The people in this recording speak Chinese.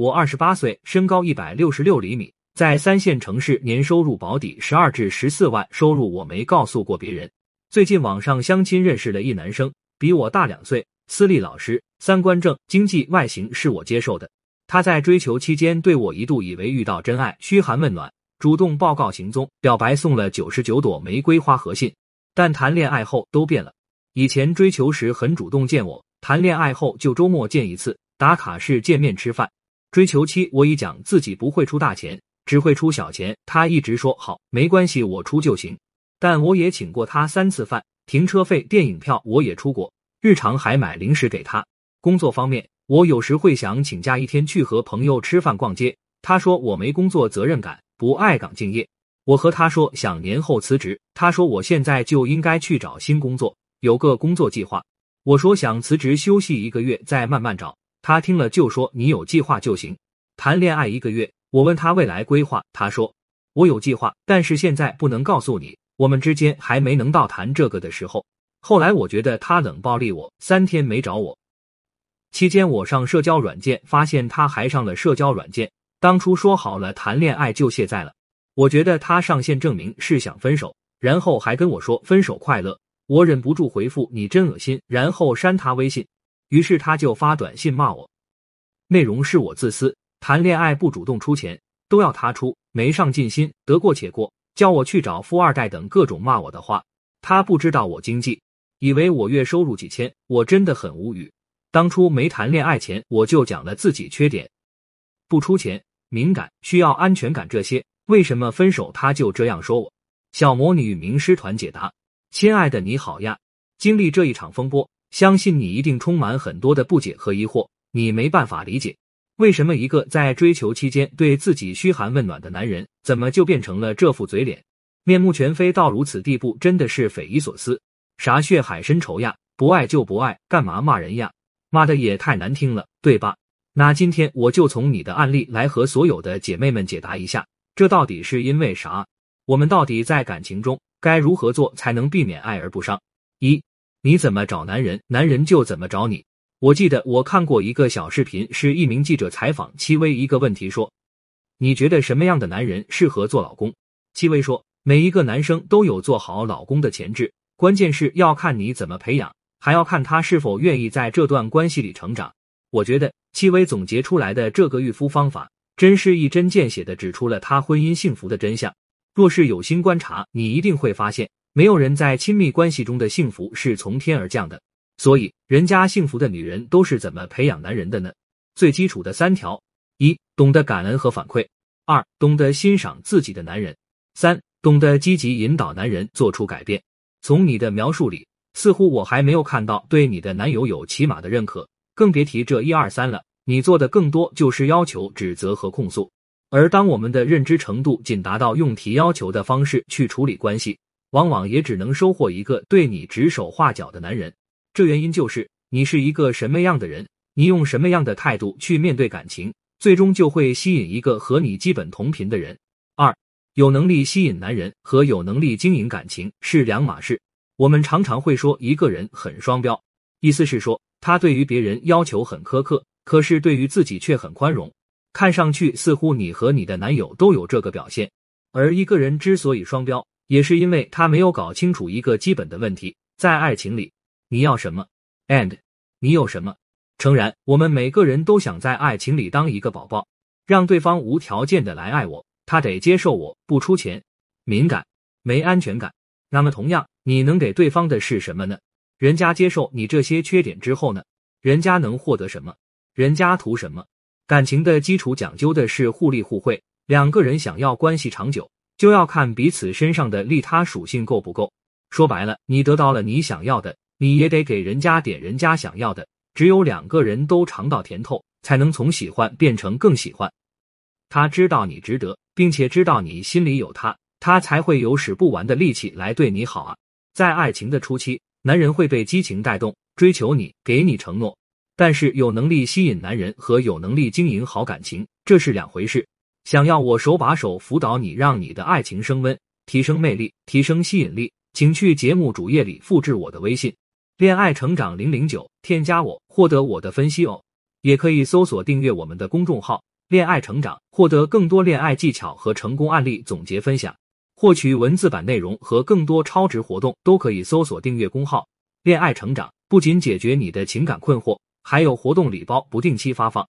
我二十八岁，身高一百六十六厘米，在三线城市，年收入保底十二至十四万，收入我没告诉过别人。最近网上相亲认识了一男生，比我大两岁，私立老师，三观正，经济外形是我接受的。他在追求期间对我一度以为遇到真爱，嘘寒问暖，主动报告行踪，表白送了九十九朵玫瑰花和信。但谈恋爱后都变了，以前追求时很主动见我，谈恋爱后就周末见一次，打卡式见面吃饭。追求期我已讲自己不会出大钱，只会出小钱，他一直说好，没关系，我出就行。但我也请过他三次饭，停车费、电影票我也出过，日常还买零食给他。工作方面，我有时会想请假一天去和朋友吃饭、逛街。他说我没工作责任感，不爱岗敬业。我和他说想年后辞职，他说我现在就应该去找新工作，有个工作计划。我说想辞职休息一个月再慢慢找。他听了就说：“你有计划就行。”谈恋爱一个月，我问他未来规划，他说：“我有计划，但是现在不能告诉你。我们之间还没能到谈这个的时候。”后来我觉得他冷暴力我，三天没找我。期间我上社交软件，发现他还上了社交软件。当初说好了谈恋爱就卸载了，我觉得他上线证明是想分手，然后还跟我说分手快乐。我忍不住回复：“你真恶心。”然后删他微信。于是他就发短信骂我，内容是我自私，谈恋爱不主动出钱，都要他出，没上进心，得过且过，叫我去找富二代等各种骂我的话。他不知道我经济，以为我月收入几千，我真的很无语。当初没谈恋爱前，我就讲了自己缺点，不出钱，敏感，需要安全感这些。为什么分手他就这样说我？小魔女名师团解答：亲爱的你好呀，经历这一场风波。相信你一定充满很多的不解和疑惑，你没办法理解为什么一个在追求期间对自己嘘寒问暖的男人，怎么就变成了这副嘴脸，面目全非到如此地步，真的是匪夷所思。啥血海深仇呀？不爱就不爱，干嘛骂人呀？骂的也太难听了，对吧？那今天我就从你的案例来和所有的姐妹们解答一下，这到底是因为啥？我们到底在感情中该如何做才能避免爱而不伤？一。你怎么找男人，男人就怎么找你。我记得我看过一个小视频，是一名记者采访戚薇一个问题，说：“你觉得什么样的男人适合做老公？”戚薇说：“每一个男生都有做好老公的潜质，关键是要看你怎么培养，还要看他是否愿意在这段关系里成长。”我觉得戚薇总结出来的这个御夫方法，真是一针见血的指出了他婚姻幸福的真相。若是有心观察，你一定会发现。没有人在亲密关系中的幸福是从天而降的，所以人家幸福的女人都是怎么培养男人的呢？最基础的三条：一、懂得感恩和反馈；二、懂得欣赏自己的男人；三、懂得积极引导男人做出改变。从你的描述里，似乎我还没有看到对你的男友有起码的认可，更别提这一二三了。你做的更多就是要求、指责和控诉。而当我们的认知程度仅达到用提要求的方式去处理关系。往往也只能收获一个对你指手画脚的男人，这原因就是你是一个什么样的人，你用什么样的态度去面对感情，最终就会吸引一个和你基本同频的人。二，有能力吸引男人和有能力经营感情是两码事。我们常常会说一个人很双标，意思是说他对于别人要求很苛刻，可是对于自己却很宽容。看上去似乎你和你的男友都有这个表现，而一个人之所以双标。也是因为他没有搞清楚一个基本的问题，在爱情里，你要什么？and 你有什么？诚然，我们每个人都想在爱情里当一个宝宝，让对方无条件的来爱我，他得接受我不出钱，敏感，没安全感。那么同样，你能给对方的是什么呢？人家接受你这些缺点之后呢？人家能获得什么？人家图什么？感情的基础讲究的是互利互惠，两个人想要关系长久。就要看彼此身上的利他属性够不够。说白了，你得到了你想要的，你也得给人家点人家想要的。只有两个人都尝到甜头，才能从喜欢变成更喜欢。他知道你值得，并且知道你心里有他，他才会有使不完的力气来对你好啊。在爱情的初期，男人会被激情带动，追求你，给你承诺。但是有能力吸引男人和有能力经营好感情，这是两回事。想要我手把手辅导你，让你的爱情升温、提升魅力、提升吸引力，请去节目主页里复制我的微信“恋爱成长零零九”，添加我获得我的分析哦。也可以搜索订阅我们的公众号恋爱成长，获得更多恋爱技巧和成功案例总结分享。获取文字版内容和更多超值活动，都可以搜索订阅公号“恋爱成长”。不仅解决你的情感困惑，还有活动礼包不定期发放。